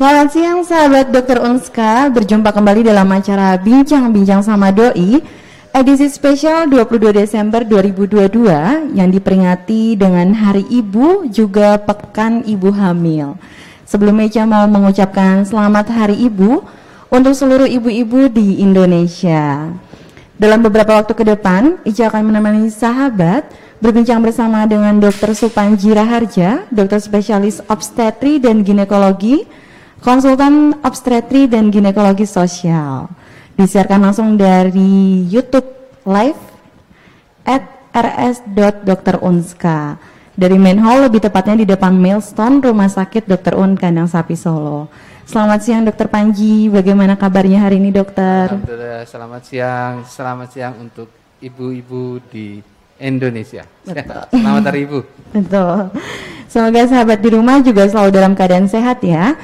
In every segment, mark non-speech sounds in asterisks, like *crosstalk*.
Selamat siang sahabat Dr. Unska, berjumpa kembali dalam acara Bincang-Bincang sama Doi edisi spesial 22 Desember 2022 yang diperingati dengan Hari Ibu juga Pekan Ibu Hamil. Sebelum Meja mau mengucapkan selamat Hari Ibu untuk seluruh ibu-ibu di Indonesia. Dalam beberapa waktu ke depan, Ica akan menemani sahabat berbincang bersama dengan Dr. Supanji Raharja, dokter spesialis obstetri dan ginekologi, konsultan obstetri dan ginekologi sosial. Disiarkan langsung dari YouTube live at rs.drunska dari main hall lebih tepatnya di depan Milestone Rumah Sakit Dr. Un Kandang Sapi Solo. Selamat siang Dokter Panji, bagaimana kabarnya hari ini dokter? Alhamdulillah, selamat siang, selamat siang untuk ibu-ibu di Indonesia. Betul. *laughs* Selamat hari ibu. Betul. Semoga sahabat di rumah juga selalu dalam keadaan sehat ya.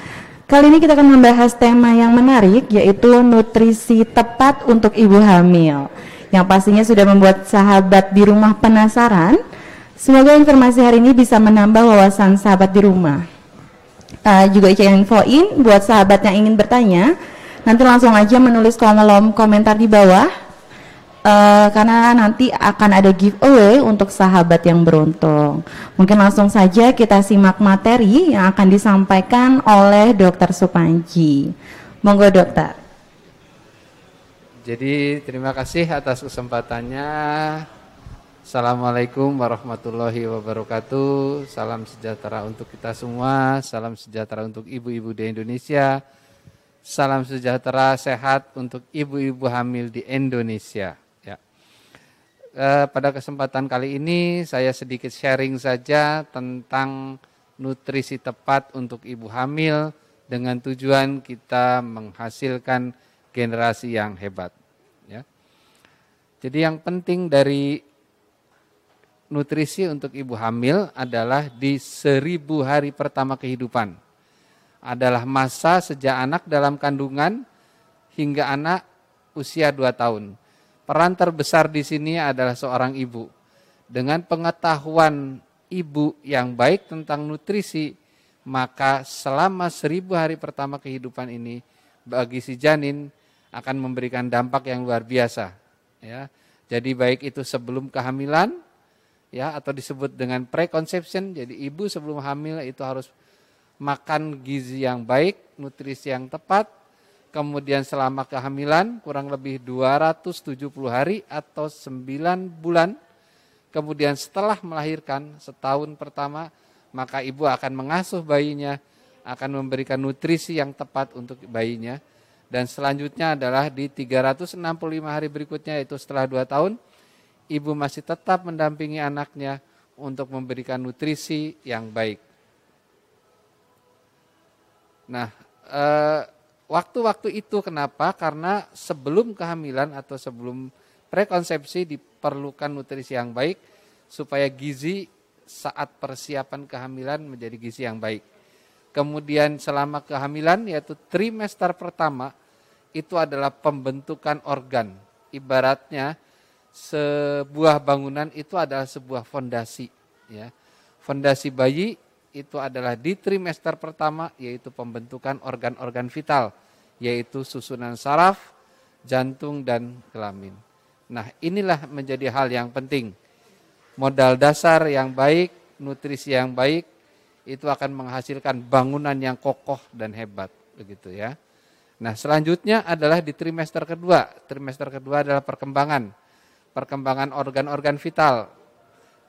Kali ini kita akan membahas tema yang menarik yaitu nutrisi tepat untuk ibu hamil. Yang pastinya sudah membuat sahabat di rumah penasaran. Semoga informasi hari ini bisa menambah wawasan sahabat di rumah uh, juga Ica infoin buat sahabat yang ingin bertanya nanti langsung aja menulis kolom komentar di bawah uh, karena nanti akan ada giveaway untuk sahabat yang beruntung mungkin langsung saja kita simak materi yang akan disampaikan oleh dokter Supanji monggo dokter jadi terima kasih atas kesempatannya Assalamualaikum warahmatullahi wabarakatuh. Salam sejahtera untuk kita semua. Salam sejahtera untuk ibu-ibu di Indonesia. Salam sejahtera sehat untuk ibu-ibu hamil di Indonesia. Ya. E, pada kesempatan kali ini saya sedikit sharing saja tentang nutrisi tepat untuk ibu hamil dengan tujuan kita menghasilkan generasi yang hebat. Ya. Jadi yang penting dari nutrisi untuk ibu hamil adalah di seribu hari pertama kehidupan. Adalah masa sejak anak dalam kandungan hingga anak usia dua tahun. Peran terbesar di sini adalah seorang ibu. Dengan pengetahuan ibu yang baik tentang nutrisi, maka selama seribu hari pertama kehidupan ini bagi si janin akan memberikan dampak yang luar biasa. Ya, jadi baik itu sebelum kehamilan ya atau disebut dengan preconception. Jadi ibu sebelum hamil itu harus makan gizi yang baik, nutrisi yang tepat. Kemudian selama kehamilan kurang lebih 270 hari atau 9 bulan. Kemudian setelah melahirkan setahun pertama maka ibu akan mengasuh bayinya, akan memberikan nutrisi yang tepat untuk bayinya. Dan selanjutnya adalah di 365 hari berikutnya itu setelah 2 tahun ibu masih tetap mendampingi anaknya untuk memberikan nutrisi yang baik. Nah, eh, waktu-waktu itu kenapa? Karena sebelum kehamilan atau sebelum prekonsepsi diperlukan nutrisi yang baik supaya gizi saat persiapan kehamilan menjadi gizi yang baik. Kemudian selama kehamilan yaitu trimester pertama itu adalah pembentukan organ. Ibaratnya sebuah bangunan itu adalah sebuah fondasi ya. Fondasi bayi itu adalah di trimester pertama yaitu pembentukan organ-organ vital yaitu susunan saraf, jantung dan kelamin. Nah, inilah menjadi hal yang penting. Modal dasar yang baik, nutrisi yang baik itu akan menghasilkan bangunan yang kokoh dan hebat begitu ya. Nah, selanjutnya adalah di trimester kedua. Trimester kedua adalah perkembangan perkembangan organ-organ vital.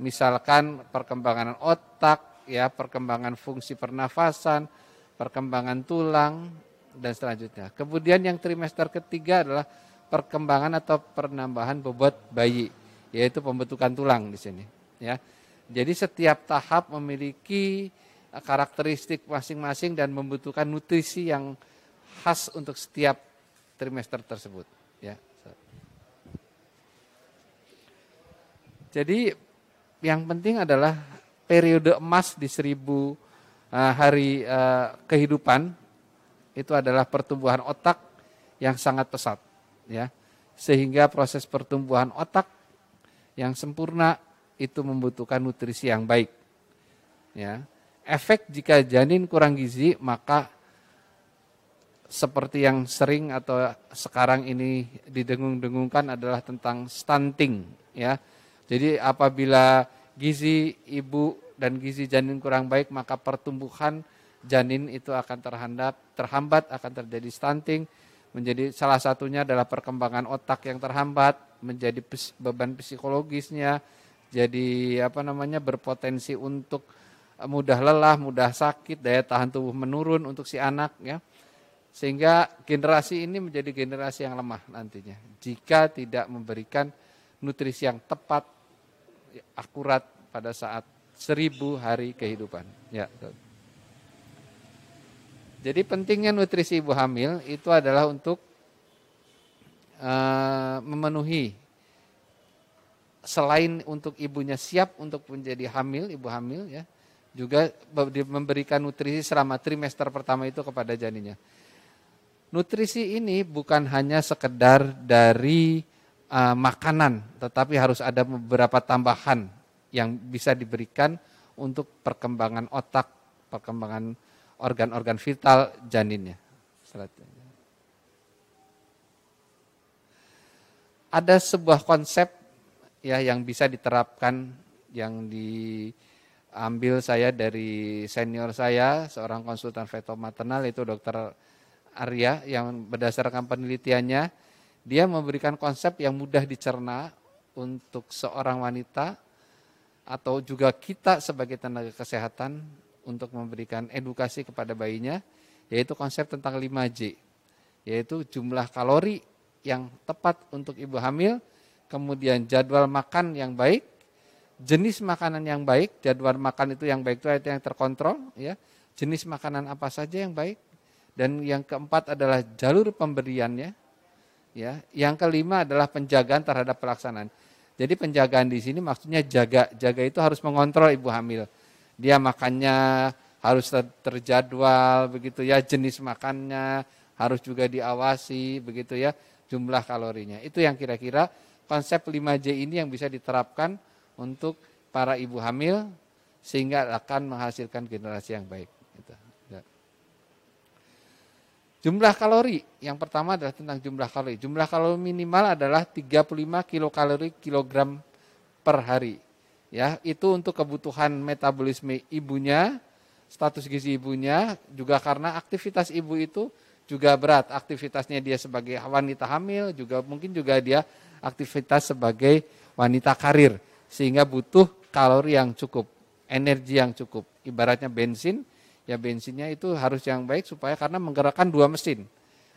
Misalkan perkembangan otak, ya, perkembangan fungsi pernafasan, perkembangan tulang dan selanjutnya. Kemudian yang trimester ketiga adalah perkembangan atau penambahan bobot bayi, yaitu pembentukan tulang di sini, ya. Jadi setiap tahap memiliki karakteristik masing-masing dan membutuhkan nutrisi yang khas untuk setiap trimester tersebut, ya. Jadi yang penting adalah periode emas di seribu uh, hari uh, kehidupan itu adalah pertumbuhan otak yang sangat pesat, ya. Sehingga proses pertumbuhan otak yang sempurna itu membutuhkan nutrisi yang baik. Ya. Efek jika janin kurang gizi maka seperti yang sering atau sekarang ini didengung-dengungkan adalah tentang stunting ya. Jadi apabila gizi ibu dan gizi janin kurang baik maka pertumbuhan janin itu akan terhambat, terhambat akan terjadi stunting. Menjadi salah satunya adalah perkembangan otak yang terhambat, menjadi beban psikologisnya, jadi apa namanya berpotensi untuk mudah lelah, mudah sakit, daya tahan tubuh menurun untuk si anak ya. Sehingga generasi ini menjadi generasi yang lemah nantinya jika tidak memberikan nutrisi yang tepat, akurat pada saat seribu hari kehidupan. Ya. Jadi pentingnya nutrisi ibu hamil itu adalah untuk uh, memenuhi selain untuk ibunya siap untuk menjadi hamil, ibu hamil ya, juga memberikan nutrisi selama trimester pertama itu kepada janinnya. Nutrisi ini bukan hanya sekedar dari uh, makanan, tetapi harus ada beberapa tambahan yang bisa diberikan untuk perkembangan otak, perkembangan organ-organ vital janinnya. Ada sebuah konsep ya yang bisa diterapkan yang diambil saya dari senior saya, seorang konsultan feto maternal itu dokter Arya yang berdasarkan penelitiannya dia memberikan konsep yang mudah dicerna untuk seorang wanita atau juga kita sebagai tenaga kesehatan untuk memberikan edukasi kepada bayinya yaitu konsep tentang 5J yaitu jumlah kalori yang tepat untuk ibu hamil, kemudian jadwal makan yang baik, jenis makanan yang baik, jadwal makan itu yang baik itu yang terkontrol ya. Jenis makanan apa saja yang baik, dan yang keempat adalah jalur pemberiannya. Ya, yang kelima adalah penjagaan terhadap pelaksanaan. Jadi penjagaan di sini maksudnya jaga, jaga itu harus mengontrol ibu hamil. Dia makannya harus terjadwal begitu ya, jenis makannya harus juga diawasi begitu ya, jumlah kalorinya. Itu yang kira-kira konsep 5J ini yang bisa diterapkan untuk para ibu hamil sehingga akan menghasilkan generasi yang baik. Jumlah kalori, yang pertama adalah tentang jumlah kalori. Jumlah kalori minimal adalah 35 kilokalori kilogram per hari. Ya, itu untuk kebutuhan metabolisme ibunya, status gizi ibunya, juga karena aktivitas ibu itu juga berat. Aktivitasnya dia sebagai wanita hamil, juga mungkin juga dia aktivitas sebagai wanita karir. Sehingga butuh kalori yang cukup, energi yang cukup. Ibaratnya bensin, ya bensinnya itu harus yang baik supaya karena menggerakkan dua mesin.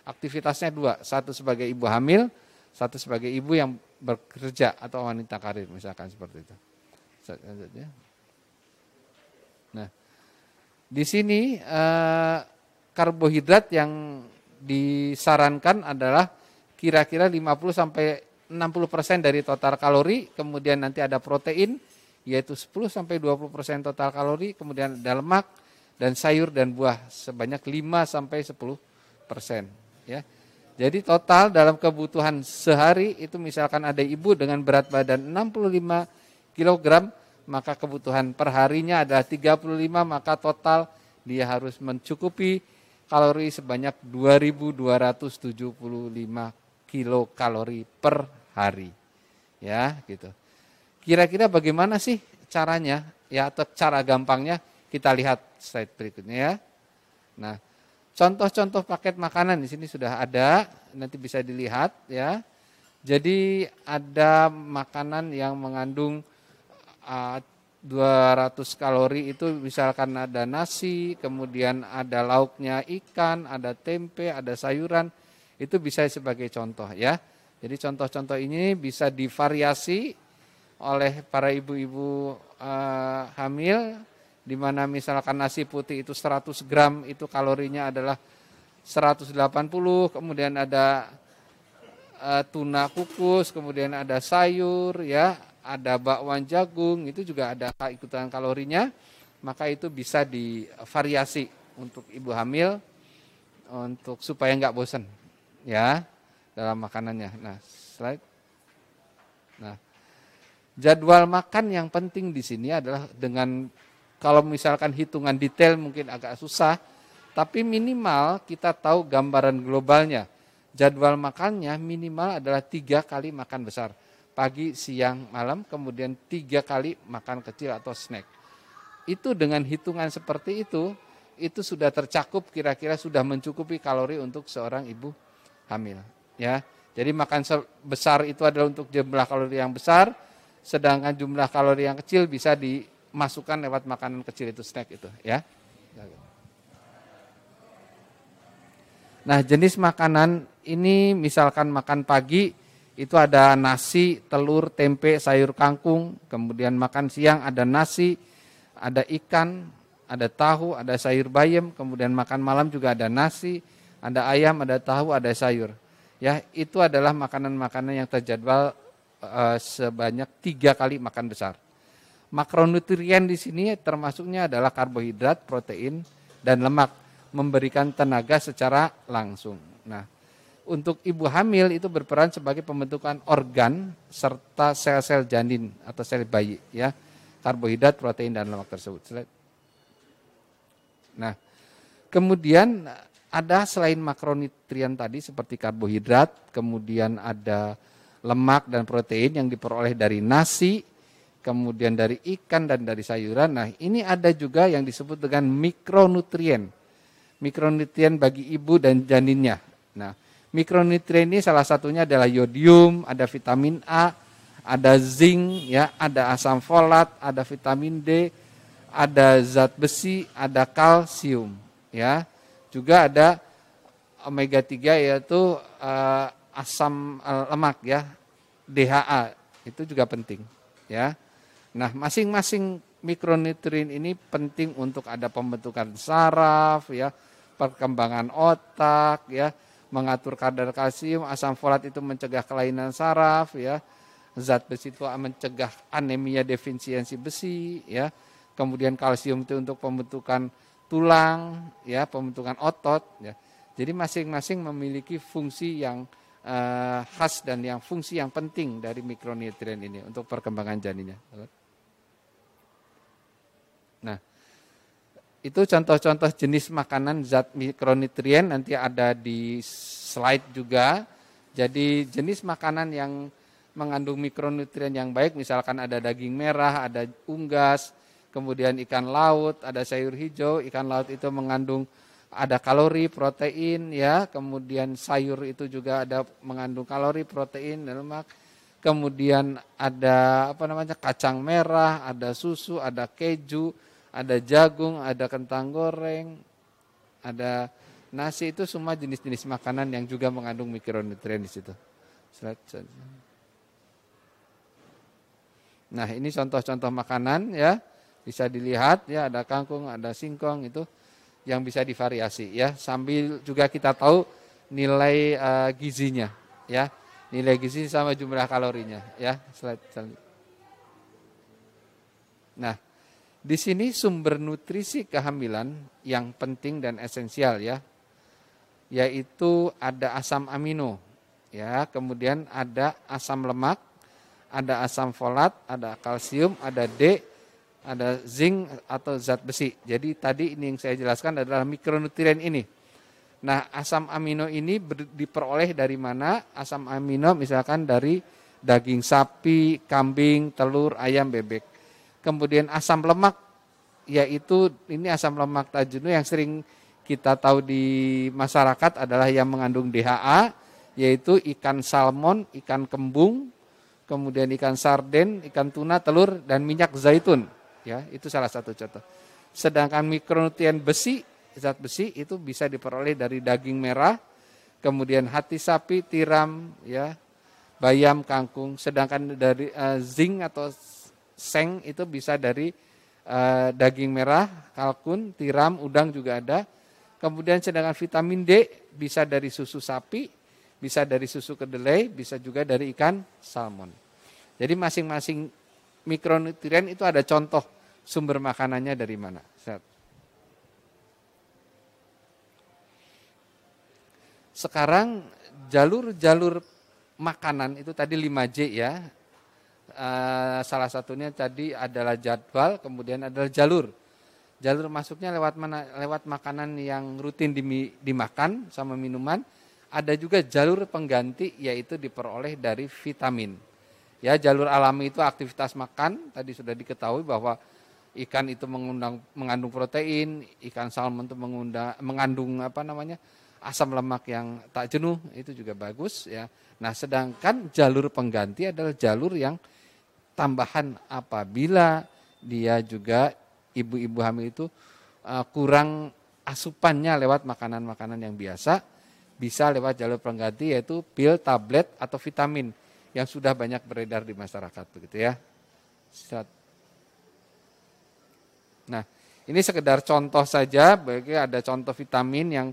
Aktivitasnya dua, satu sebagai ibu hamil, satu sebagai ibu yang bekerja atau wanita karir misalkan seperti itu. Nah, di sini eh, karbohidrat yang disarankan adalah kira-kira 50 sampai 60% dari total kalori, kemudian nanti ada protein yaitu 10 sampai 20% total kalori, kemudian ada lemak dan sayur dan buah sebanyak 5 sampai 10 persen. Ya. Jadi total dalam kebutuhan sehari itu misalkan ada ibu dengan berat badan 65 kg, maka kebutuhan perharinya adalah 35, maka total dia harus mencukupi kalori sebanyak 2275 kilokalori per hari. Ya, gitu. Kira-kira bagaimana sih caranya? Ya, atau cara gampangnya kita lihat slide berikutnya ya. Nah, contoh-contoh paket makanan di sini sudah ada, nanti bisa dilihat ya. Jadi ada makanan yang mengandung uh, 200 kalori itu misalkan ada nasi, kemudian ada lauknya ikan, ada tempe, ada sayuran, itu bisa sebagai contoh ya. Jadi contoh-contoh ini bisa divariasi oleh para ibu-ibu uh, hamil di mana misalkan nasi putih itu 100 gram itu kalorinya adalah 180, kemudian ada uh, tuna kukus, kemudian ada sayur ya, ada bakwan jagung, itu juga ada ikutan kalorinya, maka itu bisa divariasi untuk ibu hamil untuk supaya nggak bosan ya dalam makanannya. Nah, slide. Nah, jadwal makan yang penting di sini adalah dengan kalau misalkan hitungan detail mungkin agak susah, Tapi minimal kita tahu gambaran globalnya. Jadwal makannya minimal adalah tiga kali makan besar. Pagi, siang, malam, kemudian tiga kali makan kecil atau snack. Itu dengan hitungan seperti itu, itu sudah tercakup kira-kira sudah mencukupi kalori untuk seorang ibu hamil. Ya, jadi makan besar itu adalah untuk jumlah kalori yang besar, sedangkan jumlah kalori yang kecil bisa dimasukkan lewat makanan kecil itu snack itu. Ya. Nah, jenis makanan ini misalkan makan pagi itu ada nasi, telur, tempe, sayur kangkung, kemudian makan siang ada nasi, ada ikan, ada tahu, ada sayur bayam, kemudian makan malam juga ada nasi, ada ayam, ada tahu, ada sayur. Ya, itu adalah makanan-makanan yang terjadwal uh, sebanyak tiga kali makan besar. Makronutrien di sini termasuknya adalah karbohidrat, protein, dan lemak memberikan tenaga secara langsung. Nah, untuk ibu hamil itu berperan sebagai pembentukan organ serta sel-sel janin atau sel bayi ya. Karbohidrat, protein dan lemak tersebut. Nah, kemudian ada selain makronutrien tadi seperti karbohidrat, kemudian ada lemak dan protein yang diperoleh dari nasi, kemudian dari ikan dan dari sayuran. Nah, ini ada juga yang disebut dengan mikronutrien mikronutrien bagi ibu dan janinnya. Nah, mikronutrien ini salah satunya adalah yodium, ada vitamin A, ada zinc, ya, ada asam folat, ada vitamin D, ada zat besi, ada kalsium, ya. Juga ada omega 3 yaitu uh, asam uh, lemak ya, DHA. Itu juga penting, ya. Nah, masing-masing mikronutrien ini penting untuk ada pembentukan saraf ya, perkembangan otak ya, mengatur kadar kalsium, asam folat itu mencegah kelainan saraf ya. Zat besi itu mencegah anemia defisiensi besi ya. Kemudian kalsium itu untuk pembentukan tulang ya, pembentukan otot ya. Jadi masing-masing memiliki fungsi yang uh, khas dan yang fungsi yang penting dari mikronutrien ini untuk perkembangan janinnya. Nah, itu contoh-contoh jenis makanan zat mikronutrien nanti ada di slide juga. Jadi jenis makanan yang mengandung mikronutrien yang baik misalkan ada daging merah, ada unggas, kemudian ikan laut, ada sayur hijau, ikan laut itu mengandung ada kalori, protein ya, kemudian sayur itu juga ada mengandung kalori, protein dan lemak. Kemudian ada apa namanya kacang merah, ada susu, ada keju, ada jagung, ada kentang goreng, ada nasi itu semua jenis-jenis makanan yang juga mengandung mikronutrien di situ. Nah, ini contoh-contoh makanan ya. Bisa dilihat ya ada kangkung, ada singkong itu yang bisa divariasi ya. Sambil juga kita tahu nilai uh, gizinya ya. Nilai gizi sama jumlah kalorinya ya. Nah, di sini sumber nutrisi kehamilan yang penting dan esensial ya, yaitu ada asam amino, ya, kemudian ada asam lemak, ada asam folat, ada kalsium, ada D, ada zinc atau zat besi. Jadi tadi ini yang saya jelaskan adalah mikronutrien ini. Nah, asam amino ini diperoleh dari mana? Asam amino misalkan dari daging sapi, kambing, telur, ayam, bebek. Kemudian asam lemak yaitu ini asam lemak tajunu yang sering kita tahu di masyarakat adalah yang mengandung DHA yaitu ikan salmon, ikan kembung, kemudian ikan sarden, ikan tuna, telur dan minyak zaitun. Ya, itu salah satu contoh. Sedangkan mikronutrien besi, zat besi itu bisa diperoleh dari daging merah, kemudian hati sapi, tiram, ya, bayam, kangkung. Sedangkan dari uh, zinc atau seng itu bisa dari uh, daging merah, kalkun, tiram, udang juga ada. Kemudian sedangkan vitamin D bisa dari susu sapi, bisa dari susu kedelai, bisa juga dari ikan salmon. Jadi masing-masing mikronutrien itu ada contoh sumber makanannya dari mana. Sekarang jalur-jalur makanan itu tadi 5J ya, Uh, salah satunya tadi adalah jadwal, kemudian adalah jalur. Jalur masuknya lewat mana? Lewat makanan yang rutin dimakan sama minuman. Ada juga jalur pengganti yaitu diperoleh dari vitamin. Ya, jalur alami itu aktivitas makan. Tadi sudah diketahui bahwa ikan itu mengundang, mengandung protein, ikan salmon itu mengundang, mengandung apa namanya asam lemak yang tak jenuh itu juga bagus ya. Nah, sedangkan jalur pengganti adalah jalur yang tambahan apabila dia juga ibu-ibu hamil itu uh, kurang asupannya lewat makanan-makanan yang biasa, bisa lewat jalur pengganti yaitu pil, tablet atau vitamin yang sudah banyak beredar di masyarakat begitu ya. Nah, ini sekedar contoh saja, bagi ada contoh vitamin yang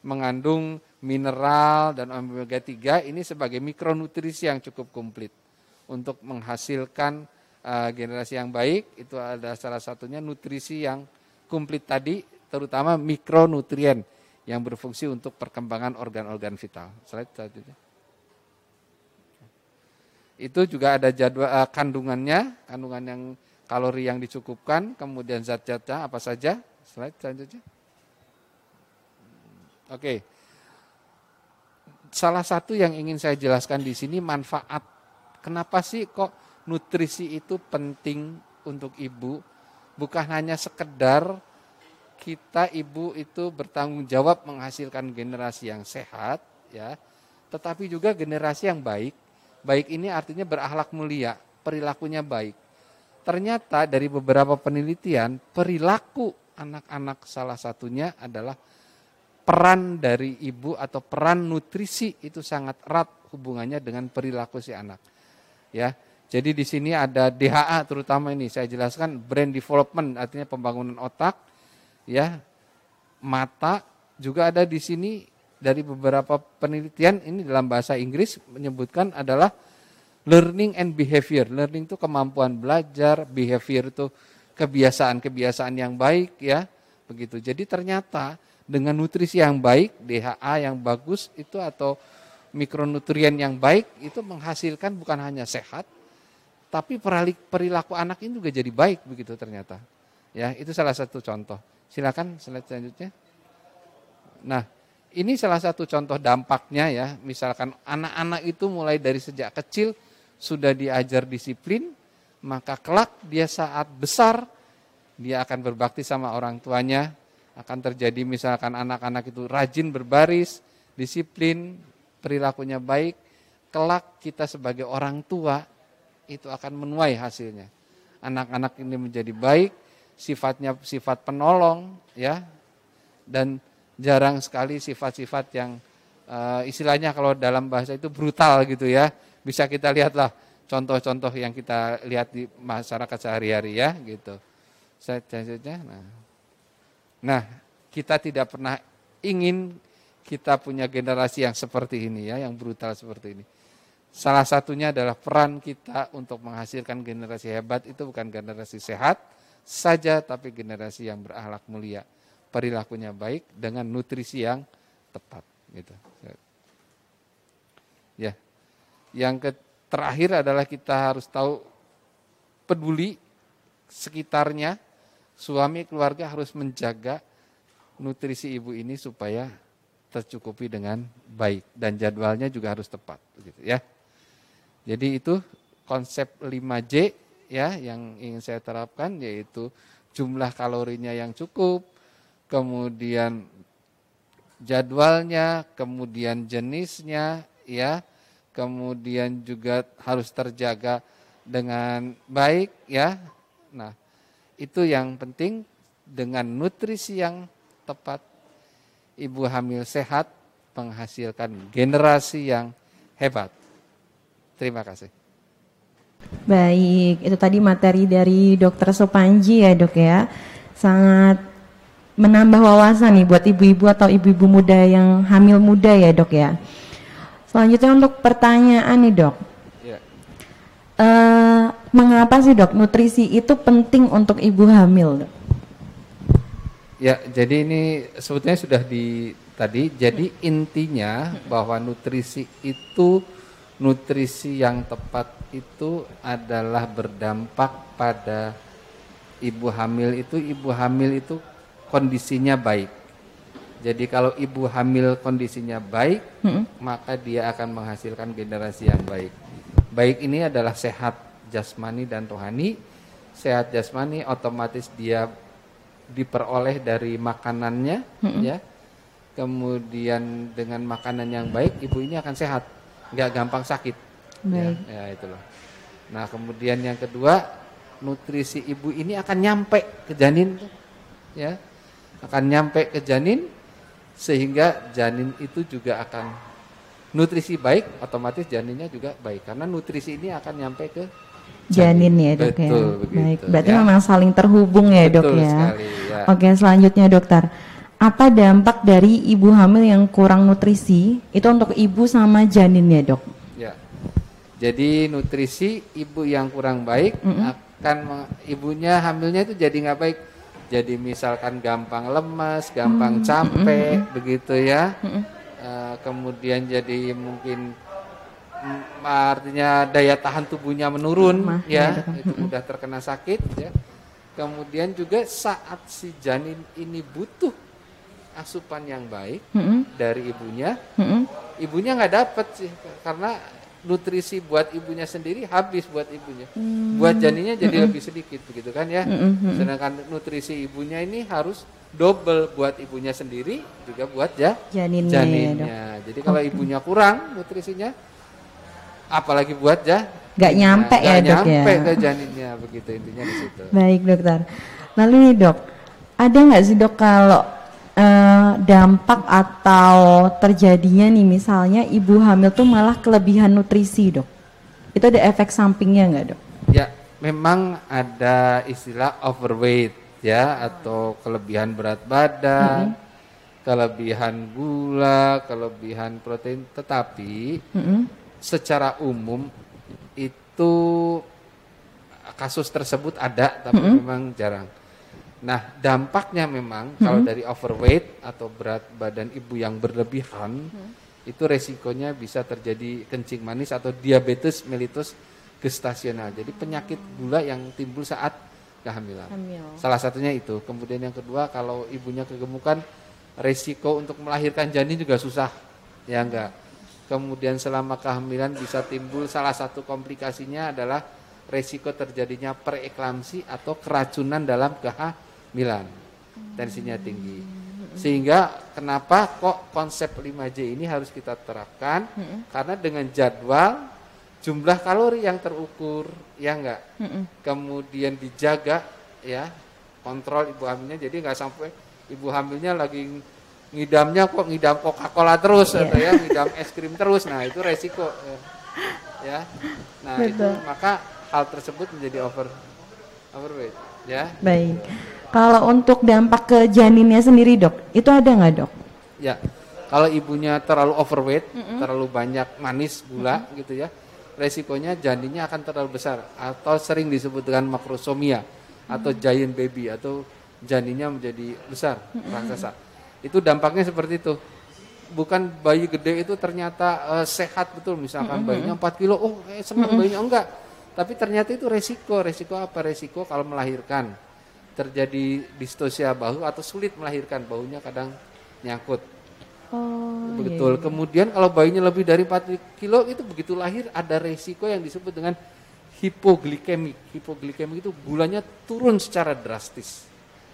mengandung mineral dan omega 3 ini sebagai mikronutrisi yang cukup komplit untuk menghasilkan uh, generasi yang baik itu ada salah satunya nutrisi yang komplit tadi terutama mikronutrien yang berfungsi untuk perkembangan organ-organ vital. Slide selanjutnya. Itu juga ada jadwal uh, kandungannya, kandungan yang kalori yang dicukupkan, kemudian zat-zatnya apa saja. Slide selanjutnya. Oke. Salah satu yang ingin saya jelaskan di sini manfaat. Kenapa sih kok nutrisi itu penting untuk ibu, bukan hanya sekedar kita ibu itu bertanggung jawab menghasilkan generasi yang sehat, ya, tetapi juga generasi yang baik. Baik ini artinya berakhlak mulia, perilakunya baik. Ternyata dari beberapa penelitian, perilaku anak-anak salah satunya adalah peran dari ibu atau peran nutrisi itu sangat erat hubungannya dengan perilaku si anak. Ya, jadi di sini ada DHA terutama ini saya jelaskan brain development artinya pembangunan otak ya. Mata juga ada di sini dari beberapa penelitian ini dalam bahasa Inggris menyebutkan adalah learning and behavior. Learning itu kemampuan belajar, behavior itu kebiasaan-kebiasaan yang baik ya. Begitu. Jadi ternyata dengan nutrisi yang baik, DHA yang bagus itu atau mikronutrien yang baik itu menghasilkan bukan hanya sehat tapi perilaku anak ini juga jadi baik begitu ternyata. Ya, itu salah satu contoh. Silakan slide selanjutnya. Nah, ini salah satu contoh dampaknya ya. Misalkan anak-anak itu mulai dari sejak kecil sudah diajar disiplin, maka kelak dia saat besar dia akan berbakti sama orang tuanya, akan terjadi misalkan anak-anak itu rajin berbaris, disiplin, perilakunya baik, kelak kita sebagai orang tua itu akan menuai hasilnya. Anak-anak ini menjadi baik, sifatnya sifat penolong ya. Dan jarang sekali sifat-sifat yang uh, istilahnya kalau dalam bahasa itu brutal gitu ya. Bisa kita lihatlah contoh-contoh yang kita lihat di masyarakat sehari-hari ya gitu. Saya nah. Nah, kita tidak pernah ingin kita punya generasi yang seperti ini ya, yang brutal seperti ini. Salah satunya adalah peran kita untuk menghasilkan generasi hebat itu bukan generasi sehat saja, tapi generasi yang berakhlak mulia, perilakunya baik dengan nutrisi yang tepat. Gitu. Ya, yang ke, terakhir adalah kita harus tahu peduli sekitarnya, suami keluarga harus menjaga nutrisi ibu ini supaya tercukupi dengan baik dan jadwalnya juga harus tepat begitu ya. Jadi itu konsep 5J ya yang ingin saya terapkan yaitu jumlah kalorinya yang cukup, kemudian jadwalnya, kemudian jenisnya ya, kemudian juga harus terjaga dengan baik ya. Nah, itu yang penting dengan nutrisi yang tepat ibu hamil sehat menghasilkan generasi yang hebat. Terima kasih. Baik, itu tadi materi dari Dokter Sopanji ya dok ya. Sangat menambah wawasan nih buat ibu-ibu atau ibu-ibu muda yang hamil muda ya dok ya. Selanjutnya untuk pertanyaan nih dok. Ya. Uh, mengapa sih dok nutrisi itu penting untuk ibu hamil dok? Ya, jadi ini sebetulnya sudah di tadi. Jadi intinya bahwa nutrisi itu nutrisi yang tepat itu adalah berdampak pada ibu hamil itu ibu hamil itu kondisinya baik. Jadi kalau ibu hamil kondisinya baik, hmm. maka dia akan menghasilkan generasi yang baik. Baik ini adalah sehat jasmani dan rohani. Sehat jasmani otomatis dia diperoleh dari makanannya, hmm. ya. Kemudian dengan makanan yang baik, ibu ini akan sehat, nggak gampang sakit. Ya, ya itu loh. Nah kemudian yang kedua, nutrisi ibu ini akan nyampe ke janin, ya, akan nyampe ke janin sehingga janin itu juga akan nutrisi baik otomatis janinnya juga baik karena nutrisi ini akan nyampe ke janin, ya dok ya. Betul, ya. Begitu, baik, berarti ya. memang saling terhubung ya Betul dok ya. Sekali, ya. Oke selanjutnya dokter, apa dampak dari ibu hamil yang kurang nutrisi itu untuk ibu sama janin ya dok? Ya, jadi nutrisi ibu yang kurang baik mm -hmm. akan ibunya hamilnya itu jadi nggak baik jadi misalkan gampang lemas, gampang hmm, capek, hmm, hmm, begitu ya. Hmm. Uh, kemudian jadi mungkin mm, artinya daya tahan tubuhnya menurun, Mah, ya, ya itu mudah terkena sakit, ya. Kemudian juga saat si janin ini butuh asupan yang baik hmm. dari ibunya, hmm. ibunya nggak dapat sih karena nutrisi buat ibunya sendiri habis buat ibunya. Hmm. Buat janinnya jadi hmm. lebih sedikit begitu kan ya. Hmm. hmm. Sedangkan nutrisi ibunya ini harus double buat ibunya sendiri juga buat ya janinnya. janinnya. Ya, jadi kalau ibunya kurang nutrisinya apalagi buat ya nggak nyampe ya dok nyampe ya. ke janinnya begitu intinya di situ. Baik dokter. Lalu nih dok, ada nggak sih dok kalau uh, dampak atau terjadinya nih misalnya ibu hamil tuh malah kelebihan nutrisi dok itu ada efek sampingnya nggak dok? Ya memang ada istilah overweight ya atau kelebihan berat badan, mm -hmm. kelebihan gula, kelebihan protein, tetapi mm -hmm. Secara umum itu kasus tersebut ada tapi mm -hmm. memang jarang. Nah, dampaknya memang hmm. kalau dari overweight atau berat badan ibu yang berlebihan, hmm. itu resikonya bisa terjadi kencing manis atau diabetes mellitus gestasional. Jadi penyakit gula yang timbul saat kehamilan. Hamil. Salah satunya itu. Kemudian yang kedua, kalau ibunya kegemukan, resiko untuk melahirkan janin juga susah. Ya enggak. Kemudian selama kehamilan bisa timbul salah satu komplikasinya adalah resiko terjadinya preeklamsi atau keracunan dalam kehamilan Milan. Tensinya tinggi. Sehingga kenapa kok konsep 5J ini harus kita terapkan? Hmm. Karena dengan jadwal jumlah kalori yang terukur, ya enggak. Hmm. Kemudian dijaga ya, kontrol ibu hamilnya jadi enggak sampai ibu hamilnya lagi ngidamnya kok ngidam Coca-Cola terus yeah. atau ya ngidam es krim terus. Nah, itu resiko ya. ya. Nah, Betul. itu maka hal tersebut menjadi over overweight ya. Baik. Kalau untuk dampak ke janinnya sendiri dok, itu ada nggak dok? Ya, kalau ibunya terlalu overweight, mm -hmm. terlalu banyak manis gula mm -hmm. gitu ya, resikonya janinnya akan terlalu besar atau sering disebut dengan makrosomia mm -hmm. atau giant baby atau janinnya menjadi besar mm -hmm. Itu dampaknya seperti itu. Bukan bayi gede itu ternyata uh, sehat betul, misalkan mm -hmm. bayinya 4 kilo, oh eh, senang mm -hmm. bayinya enggak. Tapi ternyata itu resiko, resiko apa? Resiko kalau melahirkan terjadi distosia bahu atau sulit melahirkan bahunya kadang nyangkut. Oh, Betul. Iya, iya. Kemudian kalau bayinya lebih dari 4 kilo itu begitu lahir ada resiko yang disebut dengan hipoglikemik. Hipoglikemik itu gulanya turun secara drastis.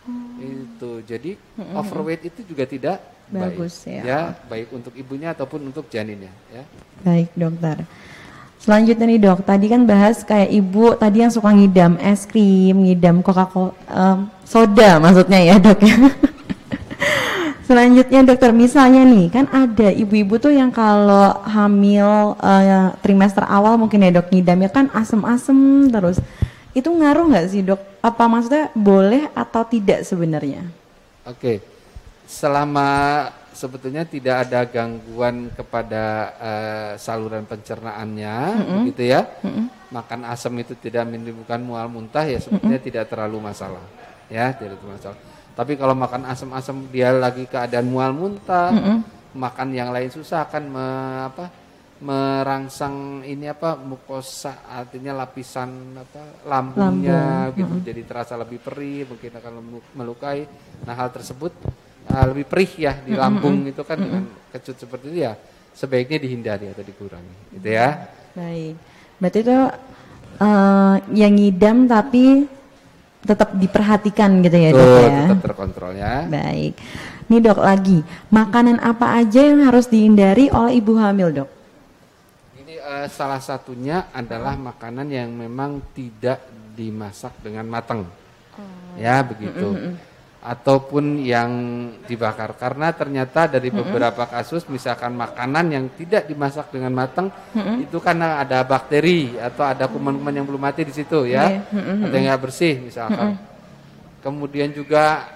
Oh. Itu. Jadi overweight itu juga tidak bagus baik. ya. ya. baik untuk ibunya ataupun untuk janinnya ya. Baik, dokter. Selanjutnya nih dok, tadi kan bahas kayak ibu tadi yang suka ngidam es krim, ngidam Coca-Cola, um, soda maksudnya ya dok ya. *laughs* Selanjutnya dokter, misalnya nih kan ada ibu-ibu tuh yang kalau hamil uh, trimester awal mungkin ya dok ngidamnya kan asem-asem terus. Itu ngaruh nggak sih dok? Apa maksudnya boleh atau tidak sebenarnya? Oke, selama sebetulnya tidak ada gangguan kepada uh, saluran pencernaannya, mm -hmm. gitu ya. Mm -hmm. Makan asam itu tidak menimbulkan mual muntah ya sebetulnya mm -hmm. tidak terlalu masalah, ya tidak terlalu masalah. Tapi kalau makan asam-asam dia lagi keadaan mual muntah, mm -hmm. makan yang lain susah akan me, apa, merangsang ini apa mukosa artinya lapisan apa lambungnya Lambung. gitu jadi terasa lebih perih mungkin akan melu- melukai nah hal tersebut uh, lebih perih ya di lambung itu kan dengan kecut seperti itu ya sebaiknya dihindari atau dikurangi gitu ya Baik. Berarti itu eh, yang ngidam tapi tetap diperhatikan gitu ya, Dok Tuh, ya. tetap terkontrol ya Baik. Nih Dok lagi, makanan apa aja yang harus dihindari oleh ibu hamil, Dok? Eh, salah satunya adalah makanan yang memang tidak dimasak dengan matang, ya begitu, ataupun yang dibakar. Karena ternyata dari beberapa kasus, misalkan makanan yang tidak dimasak dengan matang, itu karena ada bakteri atau ada kuman-kuman yang belum mati di situ, ya, Iya, atau yang nggak bersih, misalkan. Kemudian juga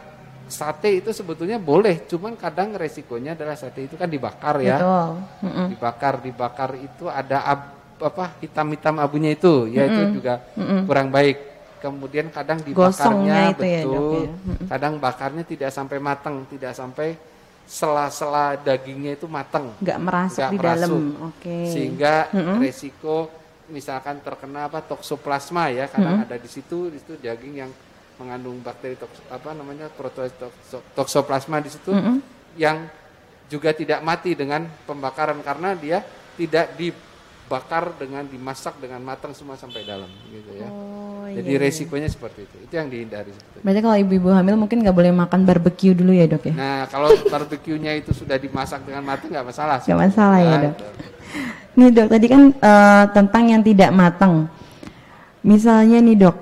sate itu sebetulnya boleh, cuman kadang resikonya adalah sate itu kan dibakar ya Betul. Mm-mm. dibakar dibakar itu ada ab- apa hitam-hitam abunya itu ya itu juga kurang baik kemudian kadang Gosongnya dibakarnya itu ya, Dok, betul ya. kadang bakarnya tidak sampai matang tidak sampai sela-sela dagingnya itu matang Nggak merasuk nggak di dalam. merasuk. Oke. sehingga resiko misalkan terkena apa toksoplasma ya kadang ada di situ di situ daging yang mengandung bakteri toks, apa namanya prototoksoplasma di situ yang juga tidak mati dengan pembakaran karena dia tidak dibakar dengan dimasak dengan matang semua sampai dalam gitu ya. Oh, Jadi iya, iya. resikonya seperti itu. Itu yang dihindari. Berarti kalau ibu-ibu hamil mungkin nggak boleh makan barbeque dulu ya, Dok ya? Nah, kalau barbeque-nya itu sudah dimasak dengan matang nggak masalah. Nggak masalah ya, Nah, Dok. itu. Nih dok, tadi kan eh, tentang yang tidak matang. Misalnya nih dok,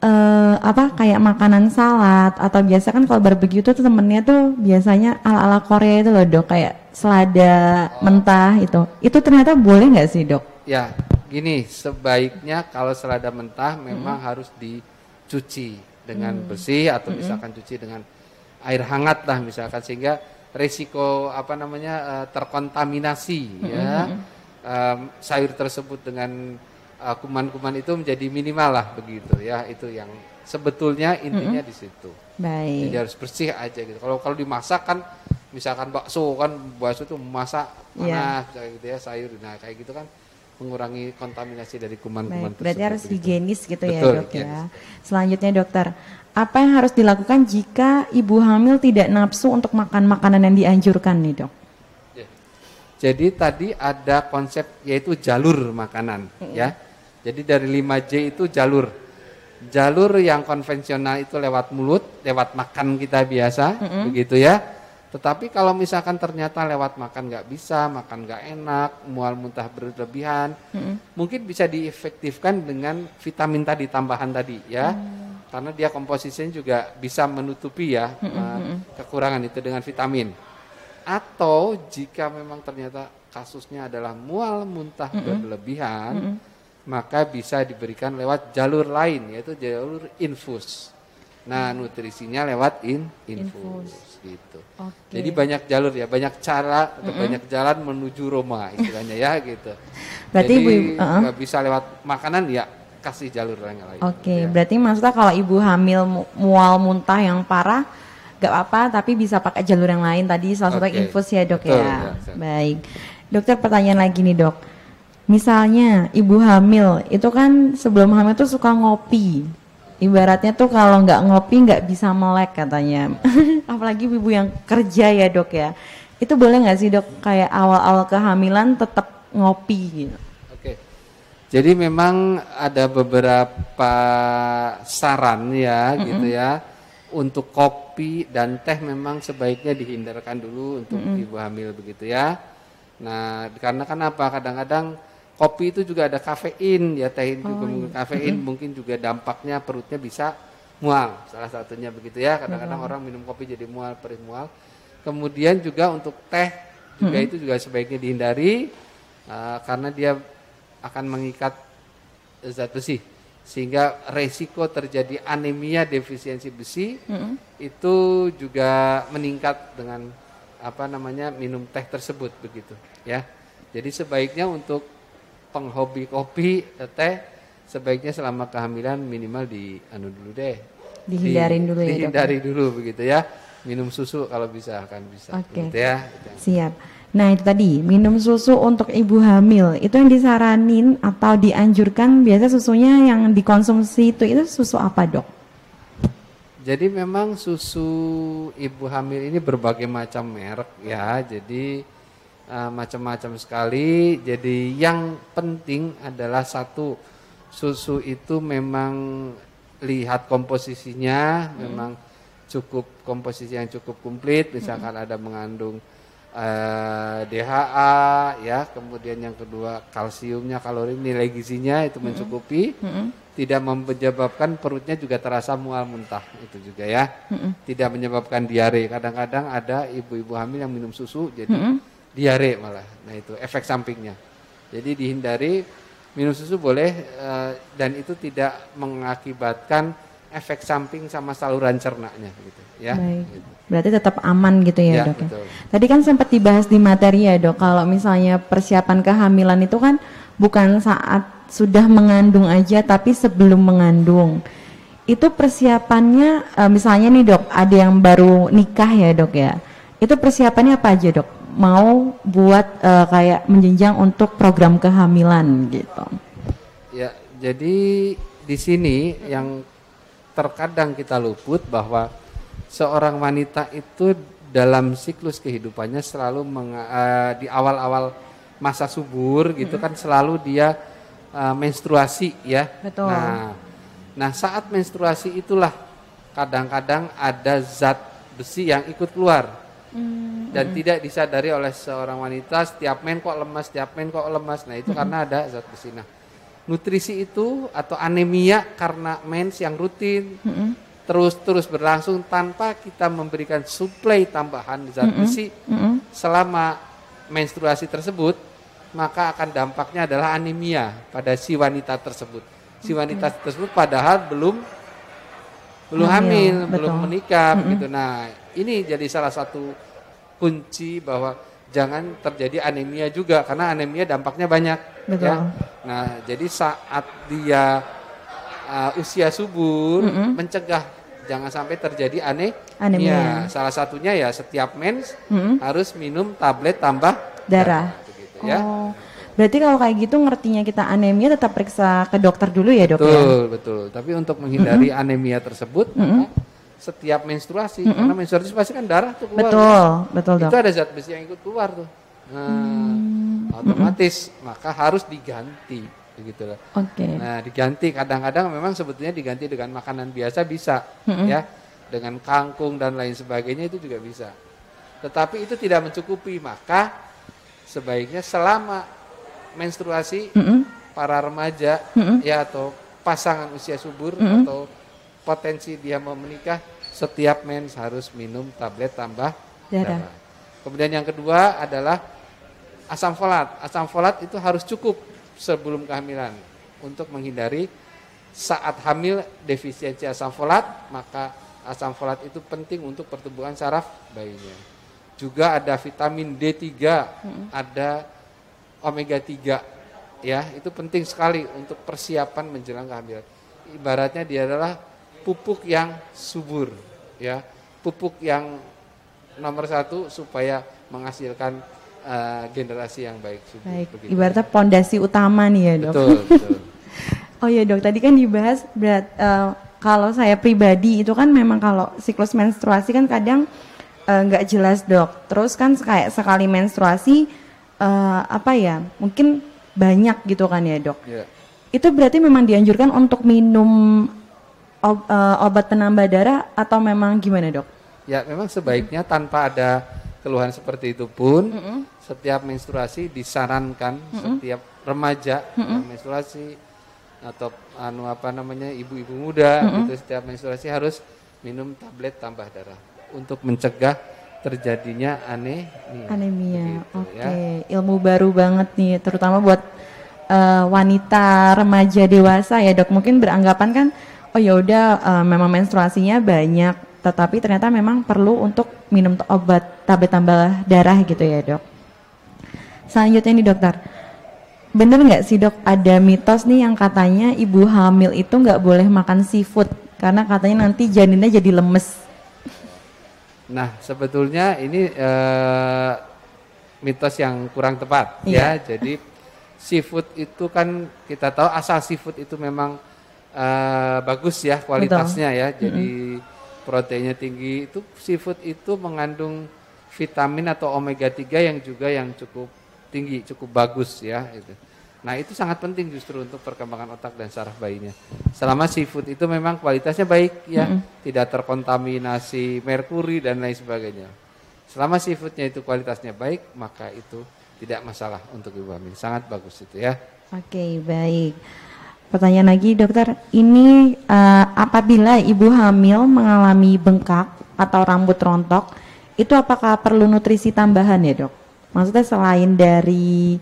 eh, apa kayak makanan salad atau biasa kan kalau barbeque tuh temennya tuh biasanya ala-ala Korea itu loh dok, kayak selada mentah itu. Itu ternyata boleh nggak sih dok? Ya, gini, sebaiknya kalau selada mentah memang harus dicuci dengan bersih atau misalkan cuci dengan air hangat lah misalkan sehingga resiko apa namanya eh, terkontaminasi ya. Em, sayur tersebut dengan kuman-kuman itu menjadi minimal lah begitu ya itu yang sebetulnya intinya di situ. Jadi Baik. harus bersih aja gitu. Kalau kalau dimasak kan misalkan bakso kan bakso itu masak Iya. panas kayak gitu ya sayur nah kayak gitu kan mengurangi kontaminasi dari kuman-kuman Baik, berarti harus begitu. higienis gitu ya Betul, dok ya. higienis. Selanjutnya dokter, apa yang harus dilakukan jika ibu hamil tidak nafsu untuk makan makanan yang dianjurkan nih dok? Ya. Jadi tadi ada konsep yaitu jalur makanan ya. Jadi dari 5J itu jalur. Jalur yang konvensional itu lewat mulut, lewat makan kita biasa, begitu ya. Tetapi kalau misalkan ternyata lewat makan nggak bisa, makan nggak enak, mual muntah berlebihan, mungkin bisa diefektifkan dengan vitamin tadi tambahan tadi ya. Karena dia komposisinya juga bisa menutupi ya eh, kekurangan itu dengan vitamin. Atau jika memang ternyata kasusnya adalah mual muntah berlebihan, maka bisa diberikan lewat jalur lain yaitu jalur infus. Nah, nutrisinya lewat in infus, gitu. Oke. Jadi banyak jalur ya, banyak cara atau banyak jalan menuju Roma istilahnya ya gitu. Berarti Jadi ibu- uh-uh. nggak bisa lewat makanan ya kasih jalur yang lain. Oke, gitu ya. berarti maksudnya kalau ibu hamil mu- mual muntah yang parah, gak apa-apa, tapi bisa pakai jalur yang lain tadi, salah satu Oke, infus ya dok betul, ya. ya. Baik, dokter pertanyaan lagi nih dok. Misalnya ibu hamil itu kan sebelum hamil tuh suka ngopi. Ibaratnya tuh kalau nggak ngopi nggak bisa melek katanya. *laughs* Apalagi ibu yang kerja ya dok ya. Itu boleh nggak sih dok kayak awal-awal kehamilan tetap ngopi gitu? Oke. Jadi memang ada beberapa saran ya gitu ya untuk kopi dan teh memang sebaiknya dihindarkan dulu untuk ibu hamil begitu ya. Nah, karena kan apa? Kadang-kadang kopi itu juga ada kafein ya teh itu juga mengandung kafein mungkin juga dampaknya perutnya bisa mual salah satunya begitu ya. Kadang-kadang orang minum kopi jadi mual, perih mual. Kemudian juga untuk teh juga itu juga sebaiknya dihindari uh, karena dia akan mengikat zat besi. Sehingga resiko terjadi anemia defisiensi besi itu juga meningkat dengan apa namanya minum teh tersebut begitu ya. Jadi sebaiknya untuk penghobi kopi eh, teh sebaiknya selama kehamilan minimal di anu dulu deh Dihindarin dulu ya, Dok. dihindari dulu begitu ya minum susu kalau bisa kan bisa. Oke. Gitu ya. Siap. Nah itu tadi minum susu untuk ibu hamil itu yang disaranin atau dianjurkan biasa susunya yang dikonsumsi itu itu susu apa dok? Jadi memang susu ibu hamil ini berbagai macam merek ya. Jadi uh, macam-macam sekali. Jadi yang penting adalah satu susu itu memang lihat komposisinya, hmm. memang cukup komposisi yang cukup komplit. Misalkan hmm. ada mengandung uh, eh, DHA ya, kemudian yang kedua kalsiumnya, kalori, nilai gizinya itu mencukupi, mm -hmm. tidak menyebabkan perutnya juga terasa mual muntah itu juga ya, mm -hmm. tidak menyebabkan diare. Kadang-kadang ada ibu-ibu hamil yang minum susu jadi mm -hmm. Diare malah, nah itu efek sampingnya. Jadi dihindari minum susu boleh uh, dan itu tidak mengakibatkan efek samping sama saluran cernanya gitu ya. Baik. Berarti tetap aman gitu ya, ya dok. Ya? Betul. Tadi kan sempat dibahas di materi ya dok. Kalau misalnya persiapan kehamilan itu kan bukan saat sudah mengandung aja, tapi sebelum mengandung. Itu persiapannya, uh, misalnya nih dok, ada yang baru nikah ya dok ya. Itu persiapannya apa aja dok? Mau buat uh, kayak menjenjang untuk program kehamilan gitu. Ya, jadi di sini yang terkadang kita luput bahwa seorang wanita itu dalam siklus kehidupannya selalu meng, uh, di awal-awal masa subur gitu kan selalu dia uh, menstruasi ya. Betul. Nah, nah saat menstruasi itulah kadang-kadang ada zat besi yang ikut keluar hmm. dan tidak disadari oleh seorang wanita setiap men kok lemas, setiap men kok lemas. Nah itu hmm. karena ada zat besi. Nah nutrisi itu atau anemia karena mens yang rutin mm-hmm. terus terus berlangsung tanpa kita memberikan suplai tambahan zat besi mm-hmm. selama menstruasi tersebut maka akan dampaknya adalah anemia pada si wanita tersebut si wanita tersebut padahal belum belum hamil, hamil belum menikah mm-hmm. gitu nah ini jadi salah satu kunci bahwa jangan terjadi anemia juga karena anemia dampaknya banyak Betul. ya. Nah, jadi saat dia uh, usia subur mm -hmm. mencegah jangan sampai terjadi ane anemia. Salah satunya ya setiap mens mm -hmm. harus minum tablet tambah darah. darah begitu, ya. Berarti kalau kayak gitu ngertinya kita anemia tetap periksa ke dokter dulu ya, Dok betul, ya? Betul, betul. Tapi untuk menghindari mm -hmm. anemia tersebut mm -hmm setiap menstruasi mm -hmm. karena menstruasi pasti kan darah tuh keluar. Betul, ya. betul dok. Itu ada zat besi yang ikut keluar tuh. Nah, hmm. otomatis mm -hmm. maka harus diganti begitu loh. Oke. Okay. Nah, diganti kadang-kadang memang sebetulnya diganti dengan makanan biasa bisa mm -hmm. ya. Dengan kangkung dan lain sebagainya itu juga bisa. Tetapi itu tidak mencukupi, maka sebaiknya selama menstruasi mm -hmm. para remaja mm -hmm. ya atau pasangan usia subur mm -hmm. atau potensi dia mau menikah setiap mens harus minum tablet tambah darah. darah. Kemudian yang kedua adalah asam folat. Asam folat itu harus cukup sebelum kehamilan untuk menghindari saat hamil defisiensi asam folat, maka asam folat itu penting untuk pertumbuhan saraf bayinya. Juga ada vitamin D3, hmm. ada omega 3 ya, itu penting sekali untuk persiapan menjelang kehamilan. Ibaratnya dia adalah pupuk yang subur ya pupuk yang nomor satu supaya menghasilkan uh, generasi yang baik subur baik begitu. ibaratnya pondasi utama nih ya dok betul, betul. *laughs* oh ya dok tadi kan dibahas berat uh, kalau saya pribadi itu kan memang kalau siklus menstruasi kan kadang eh, nggak uh, jelas dok terus kan kayak sekali menstruasi uh, apa ya mungkin banyak gitu kan ya dok yeah. itu berarti memang dianjurkan untuk minum ob, uh, obat penambah darah atau memang gimana dok? Ya memang sebaiknya tanpa ada keluhan seperti itu pun mm-hmm. setiap menstruasi disarankan mm-hmm. setiap remaja mm-hmm. menstruasi atau anu apa namanya ibu-ibu muda mm-hmm. itu setiap menstruasi harus minum tablet tambah darah untuk mencegah terjadinya aneh anemia. Oke, okay. ya. ilmu baru banget nih terutama buat uh, wanita remaja dewasa ya dok. Mungkin beranggapan kan oh ya udah uh, memang menstruasinya banyak tetapi ternyata memang perlu untuk minum obat tablet tambah darah gitu ya dok selanjutnya nih dokter bener nggak sih dok ada mitos nih yang katanya ibu hamil itu nggak boleh makan seafood karena katanya nanti janinnya jadi lemes Nah, sebetulnya ini uh, mitos yang kurang tepat iya. ya. Jadi seafood itu kan kita tahu asal seafood itu memang uh, bagus ya kualitasnya Betul. ya. Jadi mm -hmm. proteinnya tinggi. Itu seafood itu mengandung vitamin atau omega 3 yang juga yang cukup tinggi, cukup bagus ya itu. Nah itu sangat penting justru untuk perkembangan otak dan saraf bayinya. Selama seafood itu memang kualitasnya baik ya, mm -hmm. tidak terkontaminasi merkuri dan lain sebagainya. Selama seafoodnya itu kualitasnya baik, maka itu tidak masalah untuk ibu hamil. Sangat bagus itu ya. Oke okay, baik. Pertanyaan lagi dokter, ini uh, apabila ibu hamil mengalami bengkak atau rambut rontok, itu apakah perlu nutrisi tambahan ya dok? Maksudnya selain dari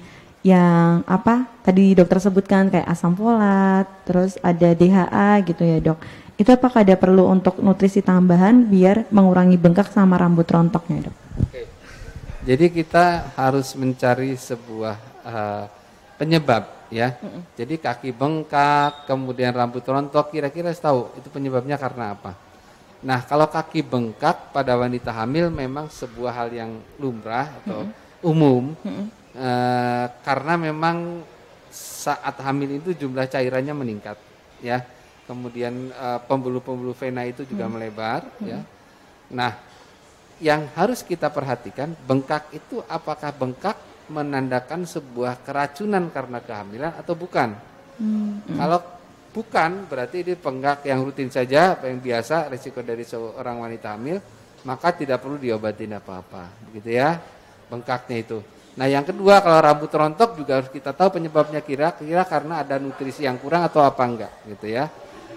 yang apa tadi dokter sebutkan kayak asam folat, terus ada DHA gitu ya dok. Itu apakah ada perlu untuk nutrisi tambahan biar mengurangi bengkak sama rambut rontoknya dok? Oke. Jadi kita harus mencari sebuah uh, penyebab ya. Mm -mm. Jadi kaki bengkak, kemudian rambut rontok, kira-kira tahu itu penyebabnya karena apa? Nah kalau kaki bengkak pada wanita hamil memang sebuah hal yang lumrah atau mm -hmm. umum. Mm Eh, karena memang saat hamil itu jumlah cairannya meningkat ya kemudian uh, pembuluh-pembuluh vena itu juga hmm. melebar hmm. ya nah yang harus kita perhatikan bengkak itu apakah bengkak menandakan sebuah keracunan karena kehamilan atau bukan hmm. kalau bukan berarti ini bengkak yang rutin saja yang biasa risiko dari seorang wanita hamil maka tidak perlu diobatin apa-apa begitu ya bengkaknya itu Nah yang kedua kalau rambut rontok juga harus kita tahu penyebabnya kira-kira karena ada nutrisi yang kurang atau apa enggak gitu ya.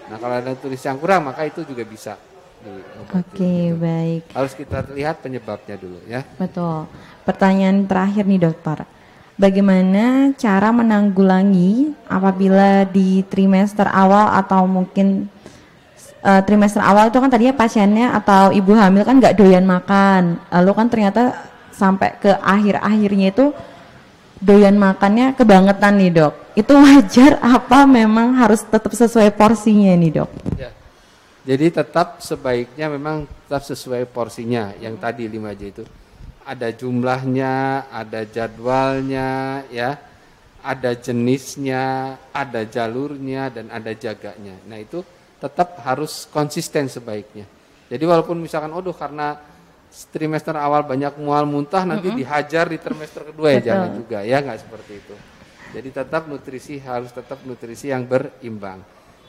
Nah kalau ada nutrisi yang kurang maka itu juga bisa Oke okay, gitu. baik. Harus kita lihat penyebabnya dulu ya. Betul. Pertanyaan terakhir nih dokter. Bagaimana cara menanggulangi apabila di trimester awal atau mungkin uh, trimester awal itu kan tadinya pasiennya atau ibu hamil kan nggak doyan makan, lalu kan ternyata sampai ke akhir-akhirnya itu doyan makannya kebangetan nih dok. Itu wajar apa memang harus tetap sesuai porsinya nih dok? Ya. Jadi tetap sebaiknya memang tetap sesuai porsinya yang tadi 5J itu. Ada jumlahnya, ada jadwalnya ya, ada jenisnya, ada jalurnya dan ada jaganya. Nah itu tetap harus konsisten sebaiknya. Jadi walaupun misalkan, oh karena trimester awal banyak mual muntah nanti mm -hmm. dihajar di trimester kedua ya jangan juga ya nggak seperti itu. Jadi tetap nutrisi harus tetap nutrisi yang berimbang.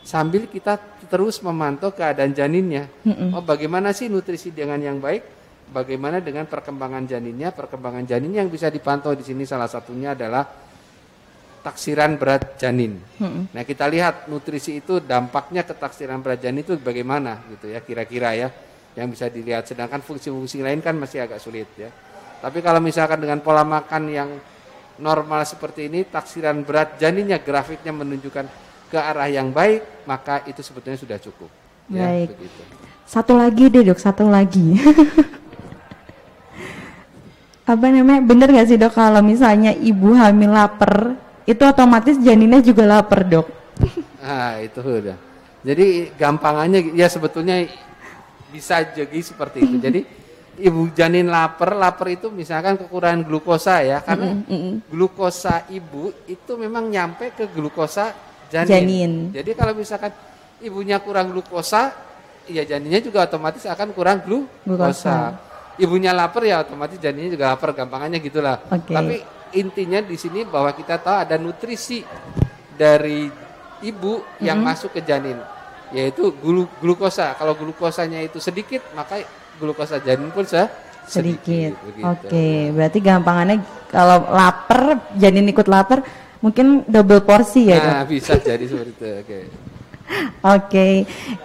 Sambil kita terus memantau keadaan janinnya. Mm -hmm. Oh bagaimana sih nutrisi dengan yang baik? Bagaimana dengan perkembangan janinnya? Perkembangan janin yang bisa dipantau di sini salah satunya adalah taksiran berat janin. Hmm. Nah kita lihat nutrisi itu dampaknya ke taksiran berat janin itu bagaimana gitu ya kira-kira ya yang bisa dilihat. Sedangkan fungsi-fungsi lain kan masih agak sulit ya. Tapi kalau misalkan dengan pola makan yang normal seperti ini, taksiran berat janinnya grafiknya menunjukkan ke arah yang baik, maka itu sebetulnya sudah cukup. Ya, baik. Ya, begitu. Satu lagi deh dok, satu lagi. *laughs* Apa namanya, bener gak sih dok kalau misalnya ibu hamil lapar, itu otomatis janinnya juga lapar dok? *laughs* ah itu udah. Jadi gampangannya ya sebetulnya bisa jadi seperti itu. Jadi ibu janin lapar, lapar itu misalkan kekurangan glukosa ya, karena mm glukosa ibu itu memang nyampe ke glukosa janin. janin. Jadi kalau misalkan ibunya kurang glukosa, ya janinnya juga otomatis akan kurang glu glukosa. Ibunya lapar ya otomatis janinnya juga lapar, gampangannya gitulah. Okay. Tapi intinya di sini bahwa kita tahu ada nutrisi dari ibu yang mm -hmm. masuk ke janin yaitu glu glukosa. Kalau glukosanya itu sedikit, maka glukosa janin pun se sedikit. sedikit Oke, okay. berarti gampangannya kalau lapar, janin ikut lapar, mungkin double porsi ya? Nah, bisa jadi seperti itu. Oke. Okay. *laughs* Oke, okay.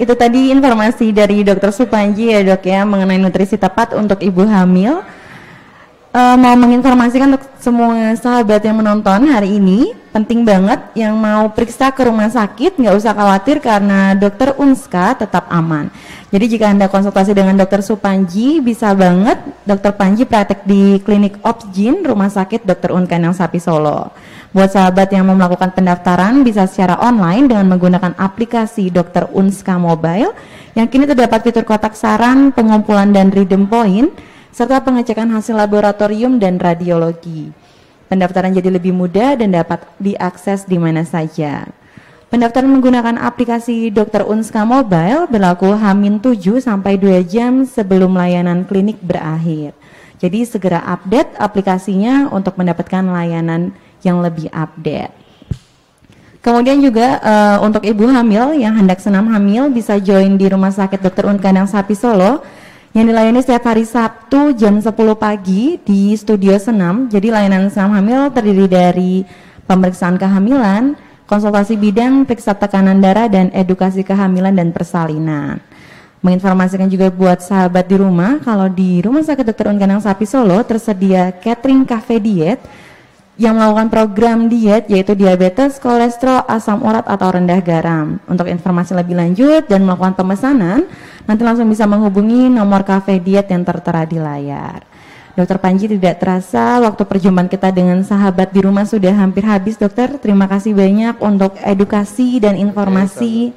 itu tadi informasi dari Dokter Supanji ya dok ya mengenai nutrisi tepat untuk ibu hamil uh, mau menginformasikan untuk semua sahabat yang menonton hari ini penting banget yang mau periksa ke rumah sakit nggak usah khawatir karena dokter Unska tetap aman. Jadi jika anda konsultasi dengan dokter Supanji bisa banget dokter Panji praktek di klinik Opsjin rumah sakit dokter Unkan yang Sapi Solo. Buat sahabat yang mau melakukan pendaftaran bisa secara online dengan menggunakan aplikasi dokter Unska Mobile yang kini terdapat fitur kotak saran, pengumpulan dan redeem point, serta pengecekan hasil laboratorium dan radiologi. Pendaftaran jadi lebih mudah dan dapat diakses di mana saja. Pendaftaran menggunakan aplikasi Dokter Unska Mobile berlaku Hamin 7 sampai 2 jam sebelum layanan klinik berakhir. Jadi segera update aplikasinya untuk mendapatkan layanan yang lebih update. Kemudian juga uh, untuk ibu hamil yang hendak senam hamil bisa join di Rumah Sakit Dr. Un Kandang Sapi Solo yang dilayani setiap hari Sabtu jam 10 pagi di studio senam. Jadi layanan senam hamil terdiri dari pemeriksaan kehamilan, konsultasi bidang, periksa tekanan darah dan edukasi kehamilan dan persalinan. Menginformasikan juga buat sahabat di rumah kalau di Rumah Sakit Dr. Un Kandang Sapi Solo tersedia catering cafe diet yang melakukan program diet yaitu diabetes, kolesterol, asam urat atau rendah garam. Untuk informasi lebih lanjut dan melakukan pemesanan, nanti langsung bisa menghubungi nomor kafe diet yang tertera di layar. Dokter Panji tidak terasa waktu perjumpaan kita dengan sahabat di rumah sudah hampir habis dokter. Terima kasih banyak untuk edukasi dan informasi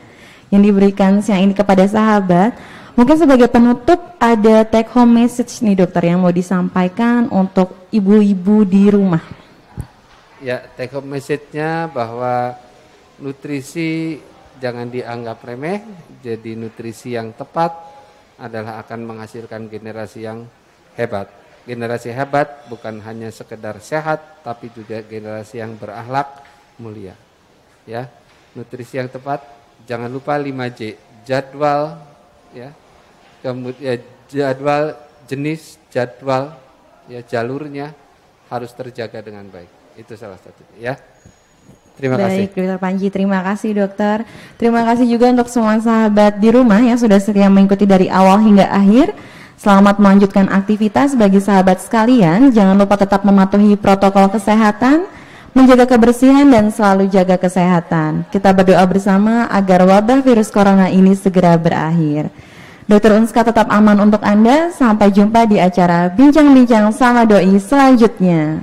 yang diberikan siang ini kepada sahabat. Mungkin sebagai penutup ada take home message nih dokter yang mau disampaikan untuk ibu-ibu di rumah. Ya, take home message-nya bahwa nutrisi jangan dianggap remeh, jadi nutrisi yang tepat adalah akan menghasilkan generasi yang hebat. Generasi hebat bukan hanya sekedar sehat, tapi juga generasi yang berakhlak mulia. Ya, nutrisi yang tepat, jangan lupa 5J, jadwal, ya, kemudian jadwal jenis, jadwal, ya jalurnya harus terjaga dengan baik. Itu salah satu ya. Terima Baik, kasih. Dokter Panji, terima kasih dokter. Terima kasih juga untuk semua sahabat di rumah yang sudah setia mengikuti dari awal hingga akhir. Selamat melanjutkan aktivitas bagi sahabat sekalian. Jangan lupa tetap mematuhi protokol kesehatan, menjaga kebersihan dan selalu jaga kesehatan. Kita berdoa bersama agar wabah virus corona ini segera berakhir. Dokter Unska tetap aman untuk Anda. Sampai jumpa di acara Bincang-Bincang sama Doi selanjutnya.